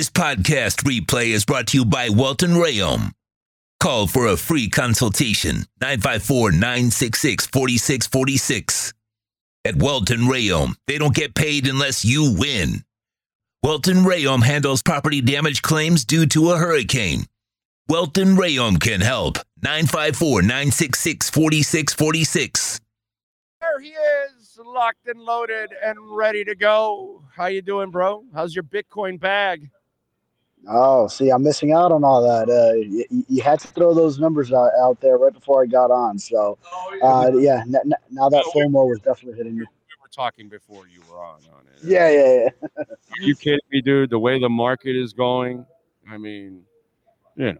This podcast replay is brought to you by Welt and Rheaume. Call for a free consultation 954 966 4646. At Welt and Rheaume, they don't get paid unless you win. Welt and Rheaume handles property damage claims due to a hurricane. Welt and Rheaume can help. 954 966 4646. There he is, locked and loaded and ready to go. How you doing, bro? How's your Bitcoin bag? Oh, see, I'm missing out on all that. Uh, you, you had to throw those numbers out, out there right before I got on. So, uh, yeah, n- n- now that FOMO was definitely hitting me. We were talking before you were on on it. Yeah, yeah, yeah. Are you kidding me, dude? The way the market is going, I mean, you know,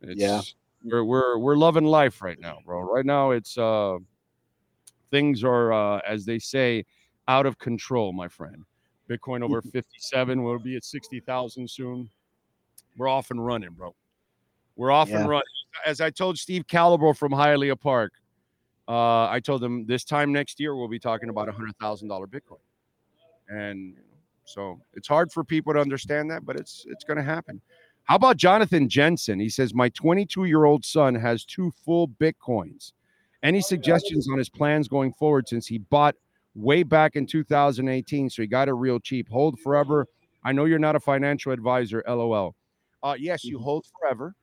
it's, Yeah. we're we're we're loving life right now, bro. Right now, it's uh, things are uh, as they say, out of control, my friend. Bitcoin over fifty-seven. We'll be at sixty thousand soon. We're off and running, bro. We're off Yeah. and running. As I told Steve Calibro from Hialeah Park, uh, I told him this time next year we'll be talking about a hundred thousand dollar Bitcoin, and so it's hard for people to understand that, but it's it's going to happen. How about Jonathan Jensen? He says my 22 year old son has two full Bitcoins. Any suggestions on his plans going forward since he bought way back in 2018, so he got it real cheap? Hold forever. I know you're not a financial advisor. LOL. Uh, yes, you hold forever.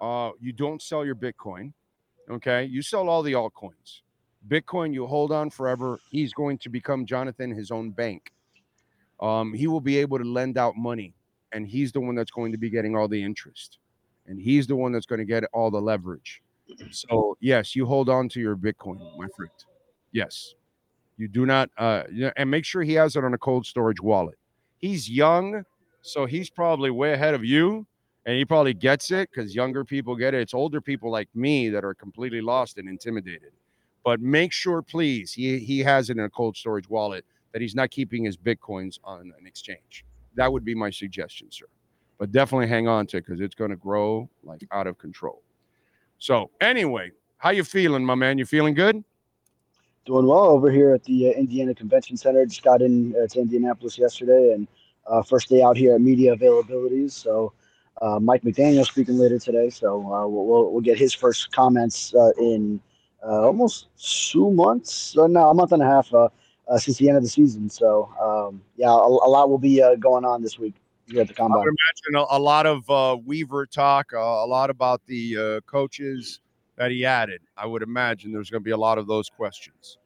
Uh, you don't sell your Bitcoin. Okay, you sell all the altcoins. Bitcoin, you hold on forever. He's going to become Jonathan his own bank. Um, he will be able to lend out money, and he's the one that's going to be getting all the interest, and he's the one that's going to get all the leverage. So yes, you hold on to your Bitcoin, my friend. Yes, you do not. Uh, and make sure he has it on a cold storage wallet. He's young, so he's probably way ahead of you, and he probably gets it because younger people get it. It's older people like me that are completely lost and intimidated. But make sure, please, he he has it in a cold storage wallet that he's not keeping his bitcoins on an exchange. That would be my suggestion, sir. But definitely hang on to it because it's going to grow like out of control. So anyway, how you feeling, my man? You feeling good? Doing well over here at the uh, Indiana Convention Center. Just got in uh, to Indianapolis yesterday and uh, first day out here at media availabilities. So, uh, Mike McDaniel speaking later today. So, uh, we'll, we'll, we'll get his first comments uh, in uh, almost two months, uh, no, a month and a half uh, uh, since the end of the season. So, um, yeah, a, a lot will be uh, going on this week here at the I combine. would imagine a, a lot of uh, Weaver talk, uh, a lot about the uh, coaches that he added. I would imagine there's going to be a lot of those questions.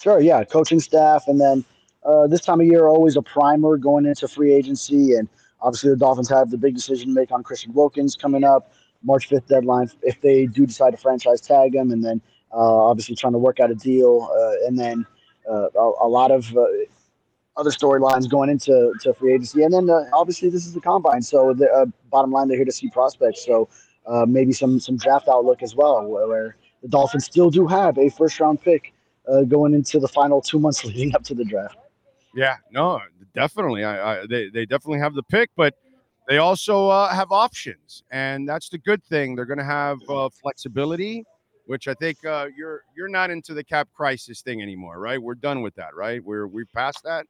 Sure, yeah, coaching staff, and then uh, this time of year always a primer going into free agency, and obviously the Dolphins have the big decision to make on Christian Wilkins coming up, March fifth deadline if they do decide to franchise tag him, and then uh, obviously trying to work out a deal, uh, and then uh, a, a lot of uh, other storylines going into to free agency, and then uh, obviously this is the combine, so the bottom line they're here to see prospects, so uh, maybe some some draft outlook as well, where, the Dolphins still do have a first round pick uh, going into the final two months leading up to the draft. Yeah, no, definitely. I, I they they definitely have the pick, but they also uh, have options, and that's the good thing. They're going to have uh, flexibility, which I think uh, you're you're not into the cap crisis thing anymore, right? We're done with that, right? We're we past that.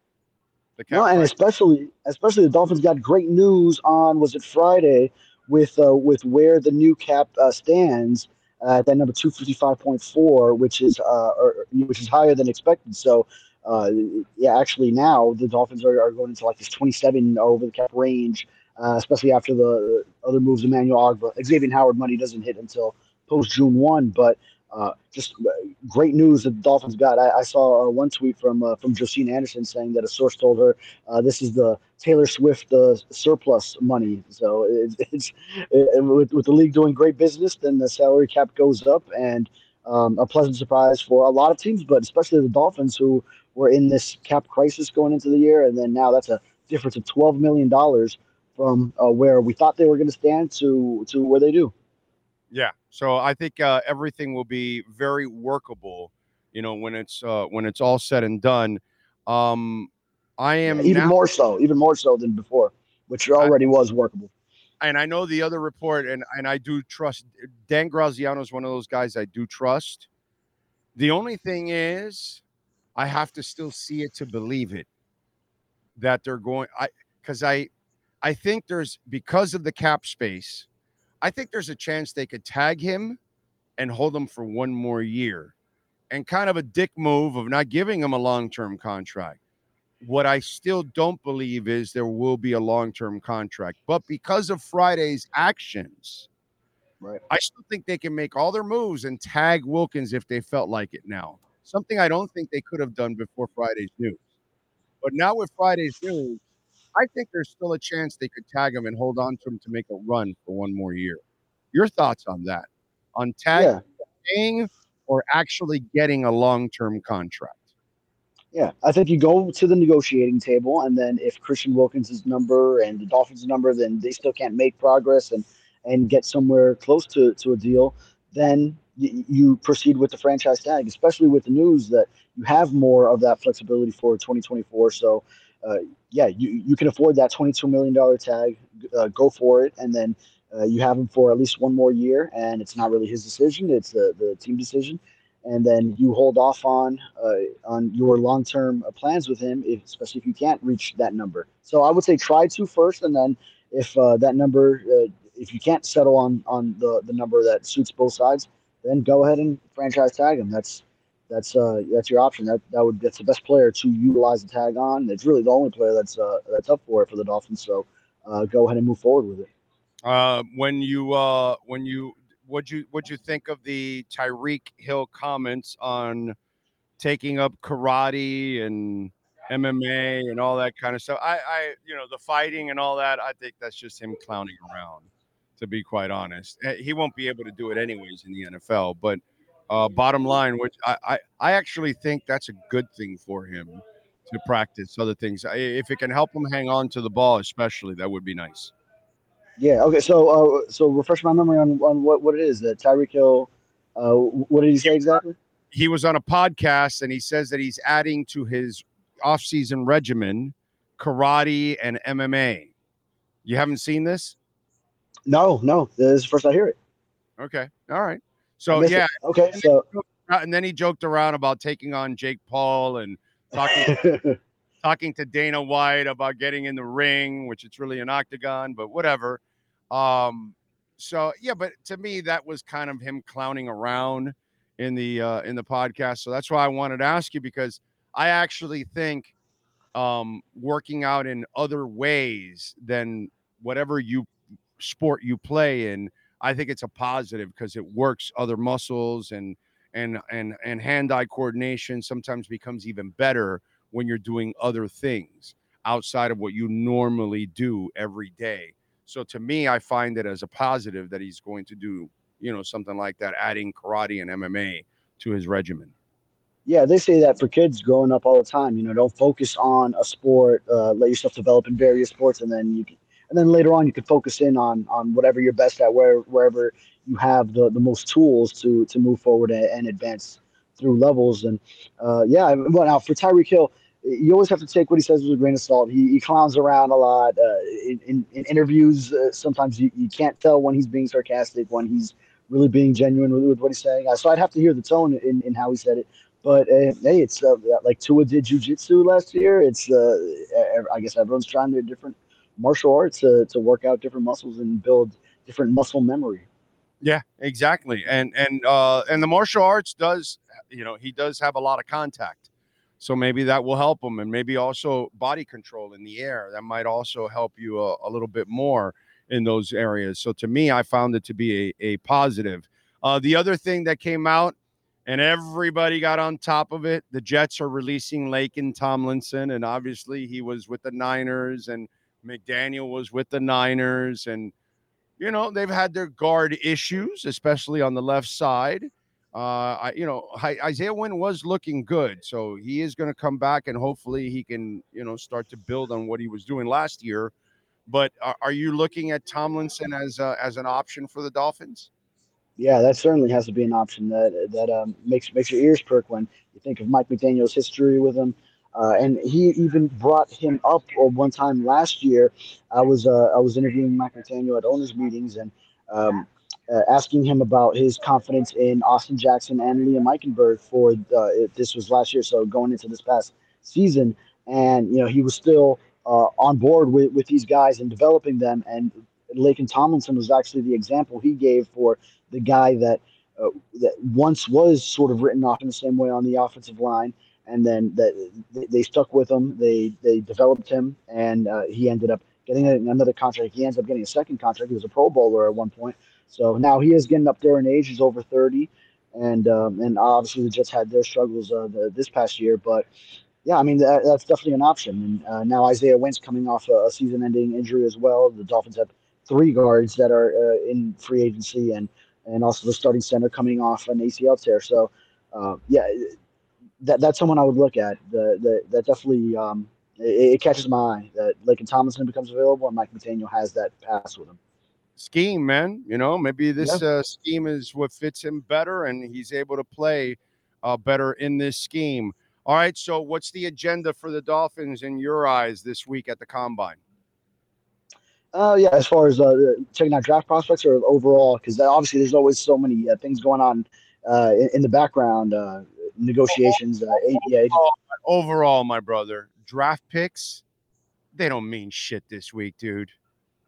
The cap No, and especially especially the Dolphins got great news on was it Friday with uh, with where the new cap uh, stands at that number two fifty five point four, which is uh, or, which is higher than expected. So. Uh, yeah, actually, now the Dolphins are, are going into like this 27 over the cap range, uh, especially after the other moves. Emmanuel Ogbah, Xavier Howard money doesn't hit until post June 1, but uh, just uh, great news that the Dolphins got. I, I saw uh, one tweet from uh, from Josina Anderson saying that a source told her uh, this is the Taylor Swift surplus money. So it's, it's it, with, with the league doing great business, then the salary cap goes up, and um, a pleasant surprise for a lot of teams, but especially the Dolphins who were in this cap crisis going into the year, and then now that's a difference of twelve million dollars from where we thought they were going to stand to to where they do. Yeah. So I think uh, everything will be very workable, you know, when it's uh, when it's all said and done. Um, I am even now- more so, even more so than before, which already was workable. and I know the other report, and and I do trust Dan Graziano is one of those guys I do trust. The only thing is, I have to still see it to believe it that they're going. I because I I think there's because of the cap space, I think there's a chance they could tag him and hold him for one more year. And kind of a dick move of not giving him a long-term contract. What I still don't believe is there will be a long-term contract. But because of Friday's actions, Right. I still think they can make all their moves and tag Wilkins if they felt like it now. Something I don't think they could have done before Friday's news. But now with Friday's news, I think there's still a chance they could tag him and hold on to him to make a run for one more year. Your thoughts on that? On tag Yeah. or actually getting a long-term contract? Yeah, I think you go to the negotiating table, and then if Christian Wilkins' number and the Dolphins' number, then they still can't make progress and and get somewhere close to, to a deal, then you, you proceed with the franchise tag, especially with the news that you have more of that flexibility for 2024. So, uh, yeah, you, you can afford that $22 million tag, uh, go for it, and then uh, you have him for at least one more year, and it's not really his decision, it's the, the team decision and then you hold off on uh, on your long term plans with him, if, especially if you can't reach that number. So I would say try to first, and then if uh, that number, uh, if you can't settle on on the the number that suits both sides, then go ahead and franchise tag him. That's that's uh that's your option. That that would that's the best player to utilize the tag on. It's really the only player that's uh that's up for it for the Dolphins. So uh, go ahead and move forward with it. Uh, when you uh, when you what you what you think of the Tyreek Hill comments on taking up karate and MMA and all that kind of stuff? I, I you know the fighting and all that. I think that's just him clowning around. To be quite honest, Eh, he won't be able to do it anyways in the NFL. But uh, bottom line, which I, I I actually think that's a good thing for him to practice other things. I- If it can help him hang on to the ball, especially, that would be nice. Yeah. Okay. So uh, so refresh my memory on, on what what it is that Tyreek Hill. Uh, what did he say exactly? he was on a podcast and he says that he's adding to his off-season regimen karate and MMA. You haven't seen this? No, no. This is the first I hear it. Okay. All right. So missed it. yeah, Okay. So uh, and then he joked around about taking on Jake Paul and talking talking to Dana White about getting in the ring, which it's really an octagon, but whatever. Um, so yeah, but to me, that was kind of him clowning around in the uh, in the podcast. So that's why I wanted to ask you because I actually think um, working out in other ways than whatever you sport you play in, I think it's a positive because it works other muscles and and and and hand-eye coordination sometimes becomes even better when you're doing other things outside of what you normally do every day. So to me, I find it as a positive that he's going to do, you know, something like that, adding karate and MMA to his regimen. yeah, they say that for kids growing up all the time. You know, don't focus on a sport. Uh, let yourself develop in various sports, and then you and then later on you can focus in on on whatever you're best at, where wherever you have the the most tools to to move forward and, and advance through levels. And uh, yeah, well, now for Tyreek Hill. You always have to take what he says with a grain of salt. He, he clowns around a lot uh, in, in, in interviews. Uh, sometimes you, you can't tell when he's being sarcastic, when he's really being genuine with, what he's saying. So I'd have to hear the tone in, in how he said it. But uh, hey, it's uh, like Tua did jujitsu last year. It's uh, I guess everyone's trying their different martial arts to, to work out different muscles and build different muscle memory. Yeah, exactly. And and uh and the martial arts does, you know, he does have a lot of contact. So maybe that will help him and maybe also body control in the air. That might also help you a, a little bit more in those areas. So to me, I found it to be a, a positive. Uh the other thing that came out and everybody got on top of it. The Jets are releasing Laken Tomlinson, and obviously he was with the Niners, and McDaniel was with the Niners, and you know they've had their guard issues, especially on the left side. Uh, I, you know, Isaiah Wynn was looking good, so he is going to come back, and hopefully he can, you know, start to build on what he was doing last year. But are, are you looking at Tomlinson as a, as an option for the Dolphins? Yeah, that certainly has to be an option that that um, makes makes your ears perk when you think of Mike McDaniel's history with him. Uh, and he even brought him up uh, one time last year. I was uh, I was interviewing Mike McDaniel at owners meetings and um, uh, asking him about his confidence in Austin Jackson and Liam Eichenberg for uh, this was last year, so going into this past season, and you know he was still uh, on board with, with these guys and developing them. And Laken Tomlinson was actually the example he gave for the guy that that once was sort of written off in the same way on the offensive line, and then that they, stuck with him. They they developed him, and uh, he ended up getting another contract. He ends up getting a second contract. He was a Pro Bowler at one point, so now he is getting up there in age. He's over thirty, and um, and obviously the Jets had their struggles uh, the, this past year, but yeah, I mean that, that's definitely an option. And uh, now Isaiah Wynn's coming off a, a, season-ending injury as well. The Dolphins have three guards that are uh, in free agency, and and also the starting center coming off an ACL tear. So uh, yeah, that that's someone I would look at. The, the that definitely um, it, it, catches my eye that Laken Tomlinson becomes available, and Mike McDaniel has that pass with him. Scheme, man. You know, maybe this yeah. uh, scheme is what fits him better, and he's able to play uh, better in this scheme. All right. So, what's the agenda for the Dolphins in your eyes this week at the combine? Uh, yeah, as far as uh, checking out draft prospects or overall, because obviously there's always so many uh, things going on uh, in, in, the background, uh, negotiations. Uh, overall, overall, my brother, draft picks, they don't mean shit this week, dude.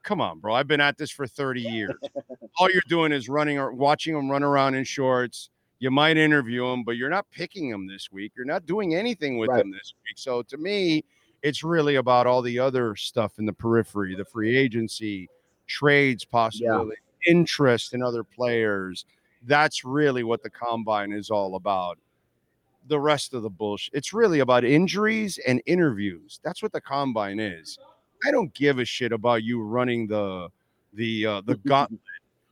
Come on, bro. I've been at this for 30 years. All you're doing is running or watching them run around in shorts, you might interview them, but you're not picking them this week. You're not doing anything with right. them this week. So to me, it's really about all the other stuff in the periphery, the free agency, trades possibility, yeah. interest in other players. That's really what the combine is all about. The rest of the bullshit. It's really about injuries and interviews. That's what the combine is. I don't give a shit about you running the the uh, the gauntlet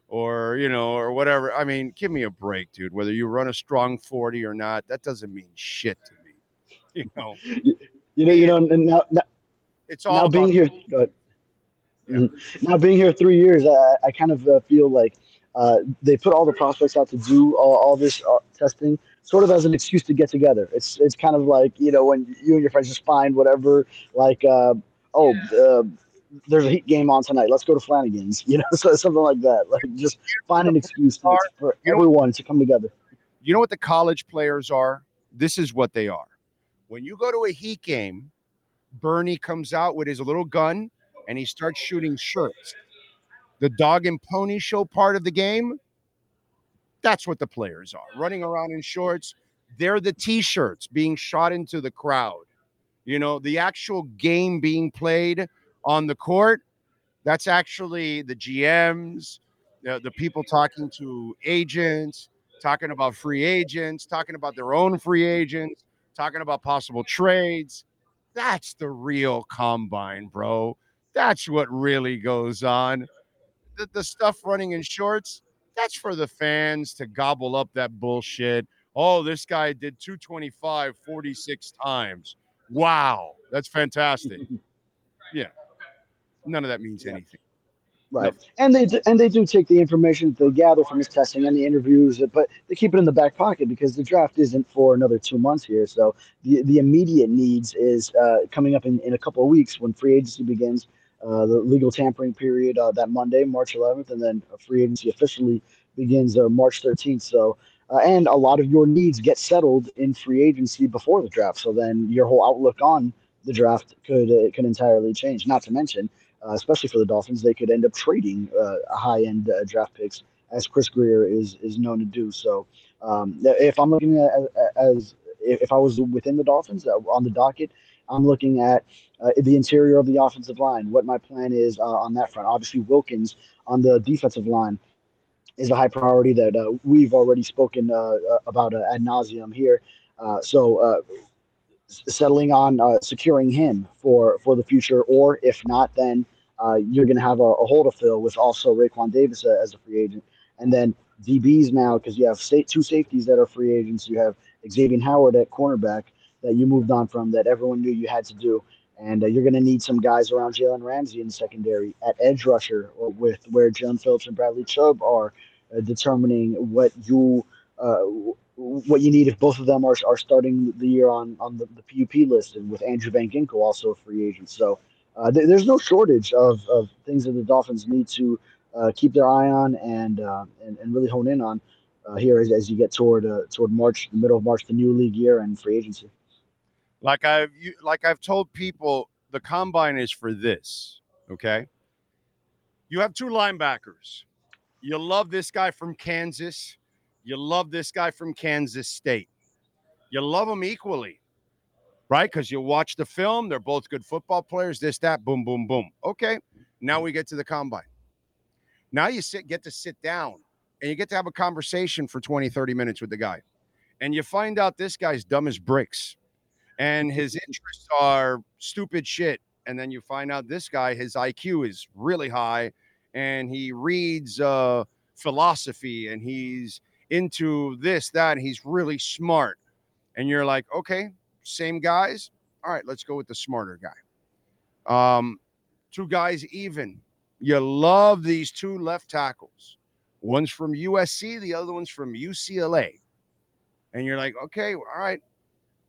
or you know or whatever i mean give me a break dude whether you run a strong 40 or not that doesn't mean shit to me you know you know you know now, now it's all now being here yeah. Mm-hmm. now being here three years i, I kind of uh, feel like uh, they put all the prospects out to do all, all this uh, testing sort of as an excuse to get together it's it's kind of like you know when you and your friends just find whatever like uh, oh uh, there's a heat game on tonight. Let's go to Flanagan's, you know, so something like that. Like just find an excuse for, for everyone to come together. You know what the college players are? This is what they are. When you go to a heat game, Burnie comes out with his little gun and he starts shooting shirts. The dog and pony show part of the game, that's what the players are running around in shorts. They're the t shirts being shot into the crowd. You know, the actual game being played on the court, that's actually the GMs, the, the people talking to agents, talking about free agents, talking about their own free agents, talking about possible trades. That's the real combine, bro. That's what really goes on. The, the stuff running in shorts, that's for the fans to gobble up that bullshit. Oh, this guy did 225 46 times. Wow, that's fantastic. yeah none of that means yeah. anything. Right, no. and they do, and they do take the information that they gather from his testing and the interviews, but they keep it in the back pocket because the draft isn't for another two months here. So the the immediate needs is uh, coming up in, in a couple of weeks when free agency begins, the legal tampering period uh, that Monday, March 11th, and then free agency officially begins uh, March 13th. So. Uh, and a lot of your needs get settled in free agency before the draft. So then your whole outlook on the draft could uh, could entirely change. Not to mention, uh, especially for the Dolphins, they could end up trading uh, high end uh, draft picks, as Chris Grier is is known to do. So, um, if I'm looking at as if I was within the Dolphins uh, on the docket, I'm looking at uh, the interior of the offensive line. What my plan is uh, on that front. Obviously, Wilkins on the defensive line is a high priority that we've already spoken about ad nauseum here. so settling on uh, securing him for for the future, or if not, then uh, you're going to have a, a, hole to fill with also Raekwon Davis uh, as a free agent, and then DBs now because you have state, two safeties that are free agents. You have Xavier Howard at cornerback that you moved on from that everyone knew you had to do. And uh, you're going to need some guys around Jalen Ramsey in secondary at edge rusher, with where John Phillips and Bradley Chubb are uh, determining what you uh, what you need if both of them are, are starting the year on on the, the PUP list, and with Andrew Van Ginkel also a free agent. So uh, th- there's no shortage of, of things that the Dolphins need to uh, keep their eye on and, uh, and and really hone in on here as, as you get toward toward March, the middle of March, the new league year and free agency. Like I've you, like I've told people, the combine is for this. Okay. You have two linebackers. You love this guy from Kansas. You love this guy from Kansas State. You love them equally, right? Because you watch the film. They're both good football players. This, that, boom, boom, boom. Okay. Now we get to the combine. Now you sit, get to sit down and you get to have a conversation for 20, 30 minutes with the guy. And you find out this guy's dumb as bricks and his interests are stupid shit. And then you find out this guy, his IQ is really high and he reads uh, philosophy and he's into this, that, and he's really smart. And you're like, okay, same guys. All right, let's go with the smarter guy. Um, two guys even. You love these two left tackles. One's from USC, the other one's from UCLA. And you're like, okay, all right,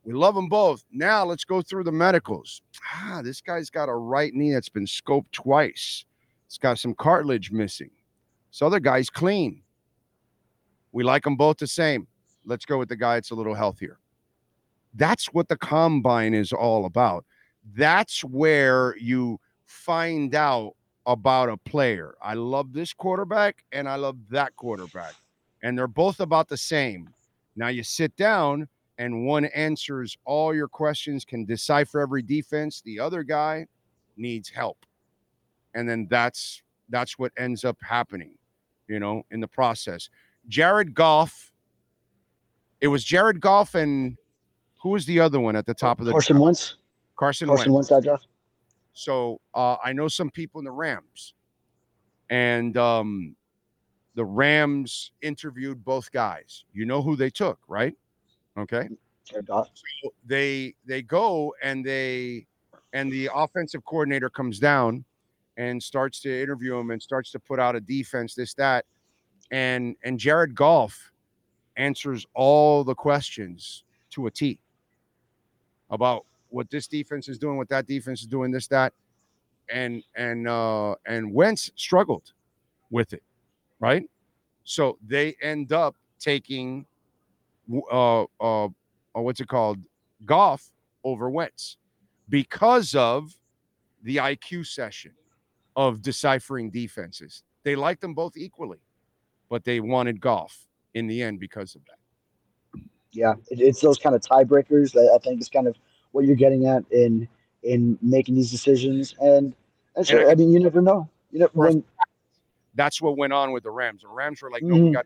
we love them both. Now let's go through the medicals. Ah, this guy's got a right knee that's been scoped twice. It's got some cartilage missing. This other guy's clean. We like them both the same. Let's go with the guy that's a little healthier. That's what the combine is all about. That's where you find out about a player. I love this quarterback and I love that quarterback. And they're both about the same. Now you sit down and one answers all your questions, can decipher every defense. The other guy needs help. And then that's that's what ends up happening, you know, in the process. Jared Goff. It was Jared Goff and who was the other one at the top of the Carson Wentz. Carson, Carson Wentz. Wentz that draft. So uh, I know some people in the Rams, and um, the Rams interviewed both guys. You know who they took, right? Okay. So they they go and they and the offensive coordinator comes down and starts to interview him and starts to put out a defense, this that, and and Jared Goff answers all the questions to a T about what this defense is doing, what that defense is doing, this that, and and uh and Wentz struggled with it, right? So they end up taking uh uh, uh what's it called Goff over Wentz because of the IQ session of deciphering defenses. They liked them both equally, but they wanted Goff in the end because of that. Yeah, it's those kind of tiebreakers that I think is kind of what you're getting at in in making these decisions. And, and sure, And I- I, mean, you never know. You know, when That's what went on with the Rams. The Rams were like, no, we Mhm. got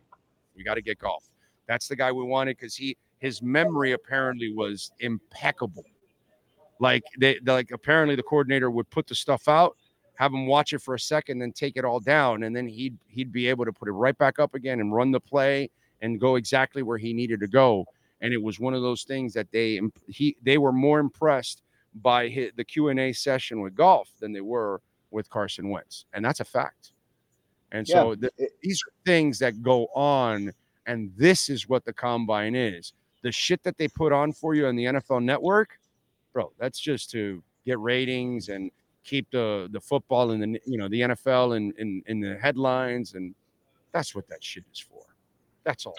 we got to get Goff. That's the guy we wanted because he his memory apparently was impeccable. Like they, like apparently the coordinator would put the stuff out, have him watch it for a second, then take it all down, and then he'd he'd be able to put it right back up again and run the play and go exactly where he needed to go. And it was one of those things that they he they were more impressed by his, the Q and A session with Goff than they were with Carson Wentz, and that's a fact. And so th- it- these are things that go on, and this is what the combine is. The shit that they put on for you on the NFL Network, bro. That's just to get ratings and keep the the football and the you know the NFL in in, in the headlines, and that's what that shit is for. That's all.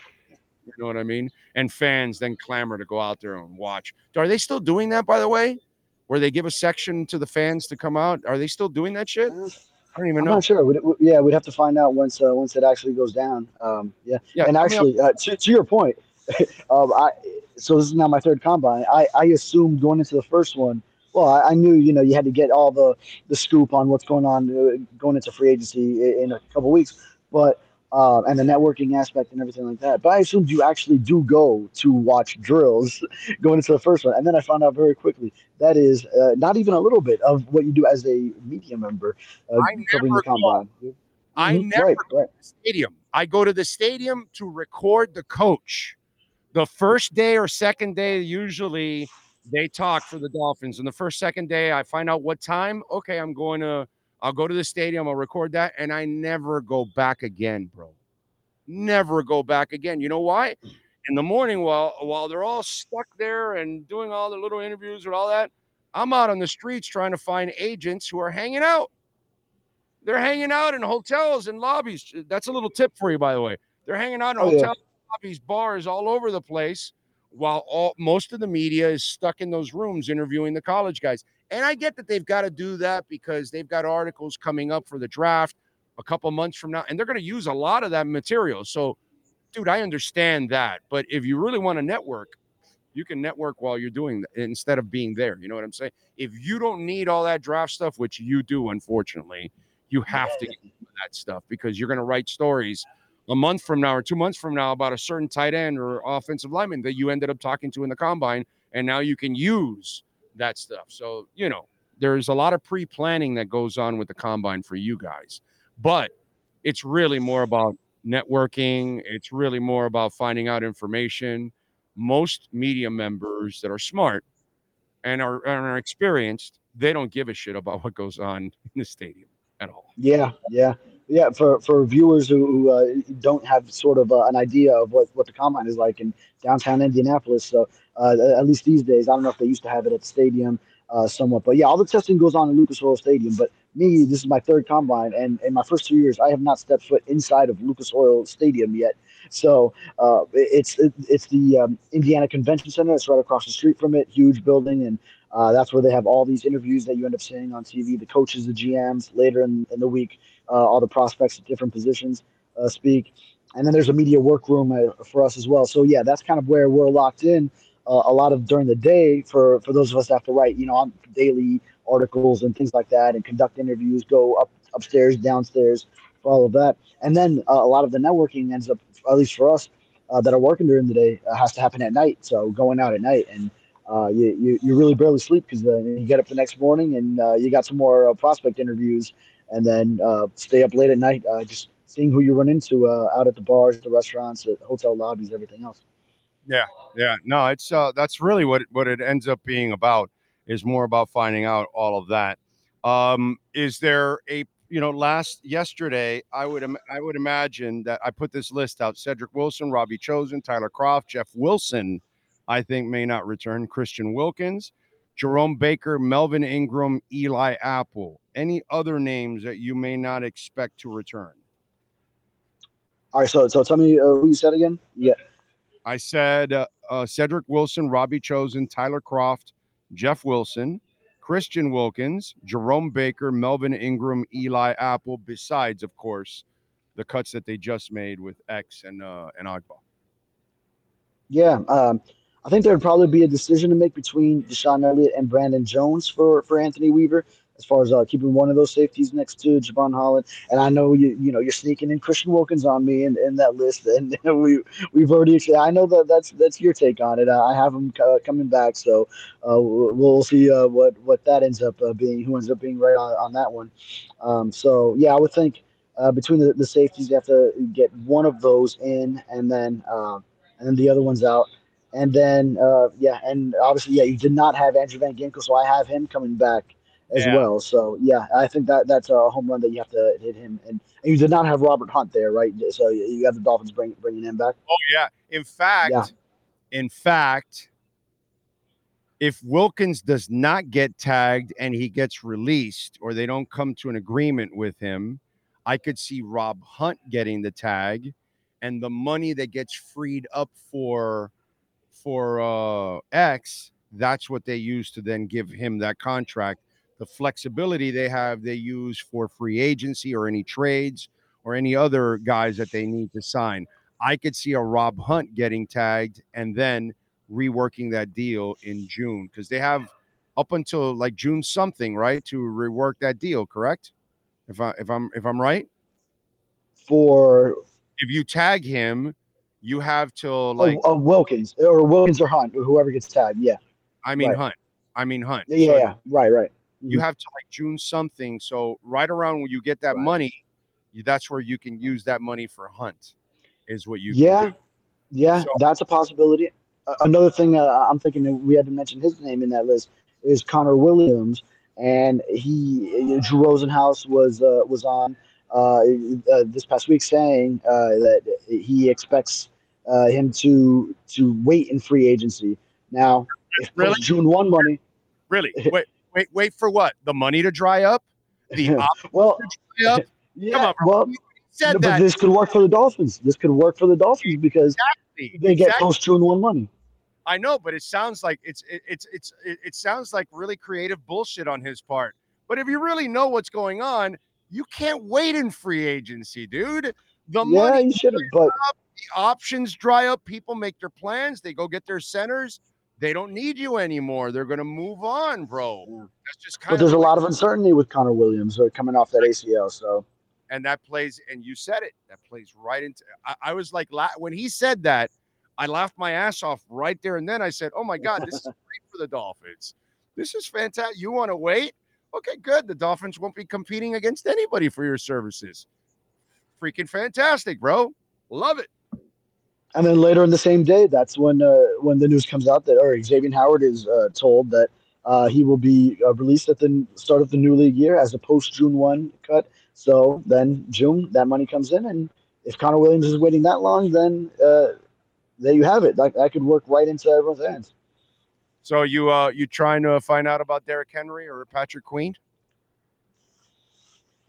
You know what I mean? And fans then clamor to go out there and watch. Are they still doing that, by the way? Where they give a section to the fans to come out? Are they still doing that shit? Mm. I don't even I'm know. not sure. We'd, we- yeah, we'd have to find out once uh, once it actually goes down. Um, yeah. Yeah, and actually, uh, to, to your point, um, I so this is now my third combine. I, I assumed going into the first one. Well, I, I knew you know you had to get all the the scoop on what's going on uh, going into free agency in, in a couple weeks, but uh, and the networking aspect and everything like that. But I assumed you actually do go to watch drills going into the first one, and then I found out very quickly that is uh, not even a little bit of what you do as a media member uh, covering the combine. I Mhm, never right, right. the stadium. I go to the stadium to record the coach. The first day or second day, usually they talk for the Dolphins. And the first, second day, I find out what time. Okay, I'm going to, I'll go to the stadium, I'll record that, and I never go back again, bro. Never go back again. You know why? In the morning, while while they're all stuck there and doing all the little interviews and all that, I'm out on the streets trying to find agents who are hanging out. They're hanging out in hotels and lobbies. That's a little tip for you, by the way. They're hanging out in Oh, yeah. hotels, lobbies, bars all over the place, while all most of the media is stuck in those rooms interviewing the college guys. And I get that they've got to do that because they've got articles coming up for the draft a couple months from now, and they're going to use a lot of that material. So, dude, I understand that. But if you really want to network, you can network while you're doing that instead of being there. You know what I'm saying? If you don't need all that draft stuff, which you do, unfortunately, you have to get that stuff because you're going to write stories a month from now or two months from now about a certain tight end or offensive lineman that you ended up talking to in the combine, and now you can use that stuff. So, you know, there's a lot of pre planning that goes on with the combine for you guys, but it's really more about networking. It's really more about finding out information. Most media members that are smart and are, and are experienced, they don't give a shit about what goes on in the stadium at all. Yeah, yeah, yeah. For for viewers who, who uh, don't have sort of uh, an idea of what, what the combine is like in downtown Indianapolis, so uh, at least these days, I don't know if they used to have it at the stadium uh, somewhat, but yeah, all the testing goes on in Lucas Oil Stadium. But me, this is my third combine, and in my first two years, I have not stepped foot inside of Lucas Oil Stadium yet. So uh, it's it, it's the um, Indiana Convention Center. It's right across the street from it, huge building, and uh, that's where they have all these interviews that you end up seeing on TV. The coaches, the GMs, later in, in the week, all the prospects at different positions uh, speak, and then there's a media workroom uh, for us as well. So yeah, that's kind of where we're locked in. Uh, a lot of during the day for for those of us that have to write, you know, on daily articles and things like that, and conduct interviews, go up upstairs, downstairs, for all of that, and then uh, a lot of the networking ends up, at least for us uh, that are working during the day, uh, has to happen at night. So going out at night, and uh, you, you you really barely sleep because you get up the next morning and uh, you got some more prospect interviews, and then stay up late at night, just seeing who you run into out at the bars, the restaurants, the hotel lobbies, everything else. Yeah, yeah. No, it's uh that's really what it, what it ends up being about is more about finding out all of that. Um is there a you know last yesterday I would Im- I would imagine that I put this list out Cedric Wilson, Robbie Chosen, Tyler Kroft, Jeff Wilson I think may not return, Christian Wilkins, Jerome Baker, Melvin Ingram, Eli Apple. Any other names that you may not expect to return? All right, so so tell me uh, who you said again. Yeah. I said uh, uh, Cedric Wilson, Robbie Chosen, Tyler Kroft, Jeff Wilson, Christian Wilkins, Jerome Baker, Melvin Ingram, Eli Apple, besides, of course, the cuts that they just made with X and uh, and Ogbah. Yeah, um, I think there would probably be a decision to make between DeShon Elliott and Brandon Jones for for Anthony Weaver as far as uh, keeping one of those safeties next to Jevon Holland. And I know you you know you're sneaking in Christian Wilkins on me in, in that list, and we we've already. I know that that's that's your take on it. I have him uh, coming back, so uh, we'll see uh, what what that ends up uh, being. Who ends up being right on, on that one? Um, so yeah, I would think uh, between the, the safeties, you have to get one of those in, and then and then the other one's out. And then, uh, yeah, and obviously, yeah, you did not have Andrew Van Ginkel, so I have him coming back as yeah. well. So yeah, I think that that's a home run that you have to hit him. And, and you did not have Robert Hunt there, right? So you have the Dolphins bring, bringing him back. Oh yeah. In fact, yeah. in fact, if Wilkins does not get tagged and he gets released, or they don't come to an agreement with him, I could see Rob Hunt getting the tag, and the money that gets freed up for for uh, X, that's what they use to then give him that contract the flexibility they have they use for free agency or any trades or any other guys that they need to sign. I could see a Rob Hunt getting tagged and then reworking that deal in June because they have up until like June something, right, to rework that deal. Correct? If I if I'm if I'm right. For if you tag him, you have till like oh, oh Wilkins or Wilkins or Hunt, or whoever gets tagged. Yeah. I mean right. Hunt. I mean Hunt. Yeah, so yeah, right, right you mm-hmm. have to like June something. So right around when you get that right. money, that's where you can use that money for hunt. Is what you yeah yeah so, that's a possibility. Uh, another thing uh, I'm thinking we had to mention his name in that list is Connor Williams, and he Drew Rosenhaus was uh, was on uh, uh, this past week saying uh, that he expects Uh, him to to wait in free agency. Now, if really? June one money, really wait wait, wait for what? The money to dry up? The well, dry up? Yeah, Come on, well, said but that. this could work for the Dolphins. This could work for the Dolphins because exactly. they get exactly. post June one money. I know, but it sounds like it's it, it's it's it, it sounds like really creative bullshit on his part. But if you really know what's going on, you can't wait in free agency, dude. The yeah, money you should have, but the options dry up. People make their plans. They go get their centers. They don't need you anymore. They're going to move on, bro. Yeah. That's just kind but of. there's a lot of uncertainty with Connor Williams uh, coming off that ACL. So and that plays. And you said it. That plays right into. I, I was like, when he said that, I laughed my ass off right there and then. I said, "Oh my god, this is great for the Dolphins. This is fantastic. You want to wait? Okay, good. The Dolphins won't be competing against anybody for your services. Freaking fantastic, bro. Love it. And then later in the same day, that's when uh, when the news comes out that or Xavier Howard is uh, told that uh, he will be uh, released at the start of the new league year as a post June one cut. So then June that money comes in, and if Connor Williams is waiting that long, then uh, there you have it. That, that could work right into everyone's hands. So you uh you trying to find out about Derrick Henry or Patrick Queen?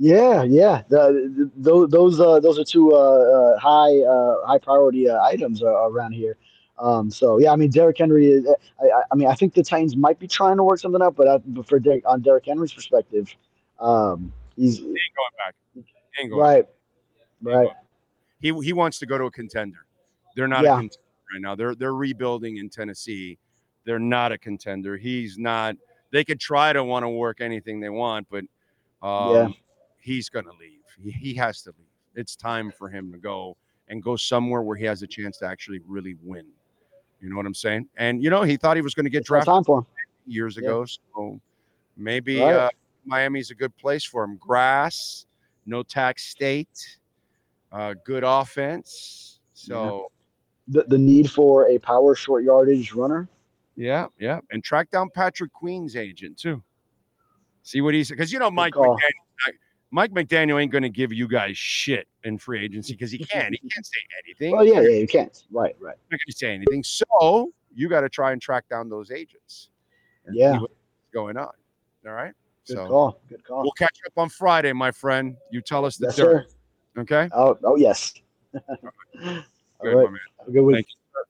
Yeah, yeah. The, the, those those uh, those are two uh, uh, high uh, high priority uh, items around here. Um, so yeah, I mean Derrick Henry is. I, I, I mean I think the Titans might be trying to work something out, but, uh, but for Derrick, on Derrick Henry's perspective, um, he's He ain't going back. He ain't going right, back. right. He he wants to go to a contender. They're not Yeah. a contender right now. They're they're rebuilding in Tennessee. They're not a contender. He's not. They could try to want to work anything they want, but um, Yeah. He's going to leave. He, he has to leave. It's time for him to go and go somewhere where he has a chance to actually really win. You know what I'm saying? And you know, he thought he was going to get drafted time for him. years Yeah. ago. So maybe Right. uh, Miami's a good place for him. Grass, no tax state, uh, good offense. So The, the need for a power short yardage runner. yeah, yeah, and track down Patrick Queen's agent too. See what he he's because you know Mike. McDaniel, Mike McDaniel ain't going to give you guys shit in free agency because he can't. He can't say anything. Oh yeah, yeah, you can't. Right, right. Not going to say anything. So you got to try and track down those agents. and see Yeah. what's going on. All right. Good so call. Good call. we'll catch up on Friday, my friend. You tell us the yes, dirt. sir. Okay. Oh, oh yes. Good, All right. man. Have a good week. Thank you.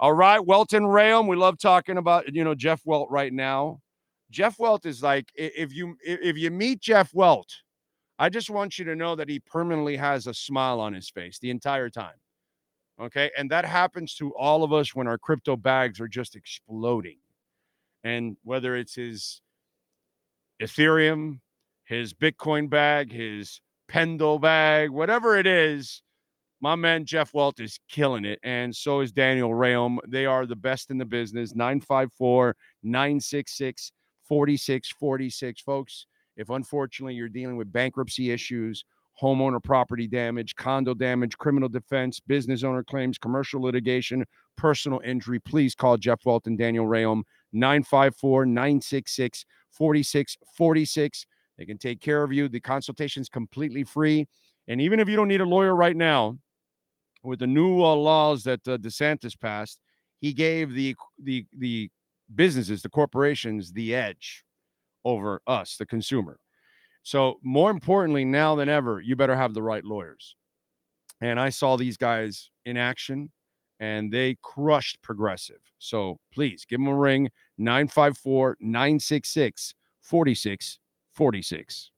All right, Welt and Rheaume. We love talking about you know Jeff Welt right now. Jeff Welt is like if you if you meet Jeff Welt, I just want you to know that he permanently has a smile on his face the entire time. Okay, and that happens to all of us when our crypto bags are just exploding, and whether it's his Ethereum, his Bitcoin bag, his Pendle bag, whatever it is, my man Jeff Welt is killing it, and so is Daniel Rheaume. They are the best in the business. 954 966 4646. Folks, if unfortunately you're dealing with bankruptcy issues, homeowner property damage, condo damage, criminal defense, business owner claims, commercial litigation, personal injury, please call Jeff Walton, Daniel Rheaume 954 966 4646. They can take care of you. The consultation is completely free. And even if you don't need a lawyer right now, with the new uh, laws that uh, DeSantis passed, he gave the the the businesses, the corporations, the edge over us, the consumer. So more importantly, now than ever, you better have the right lawyers. And I saw these guys in action, and they crushed Progressive. So please give them a ring 954 966 4646.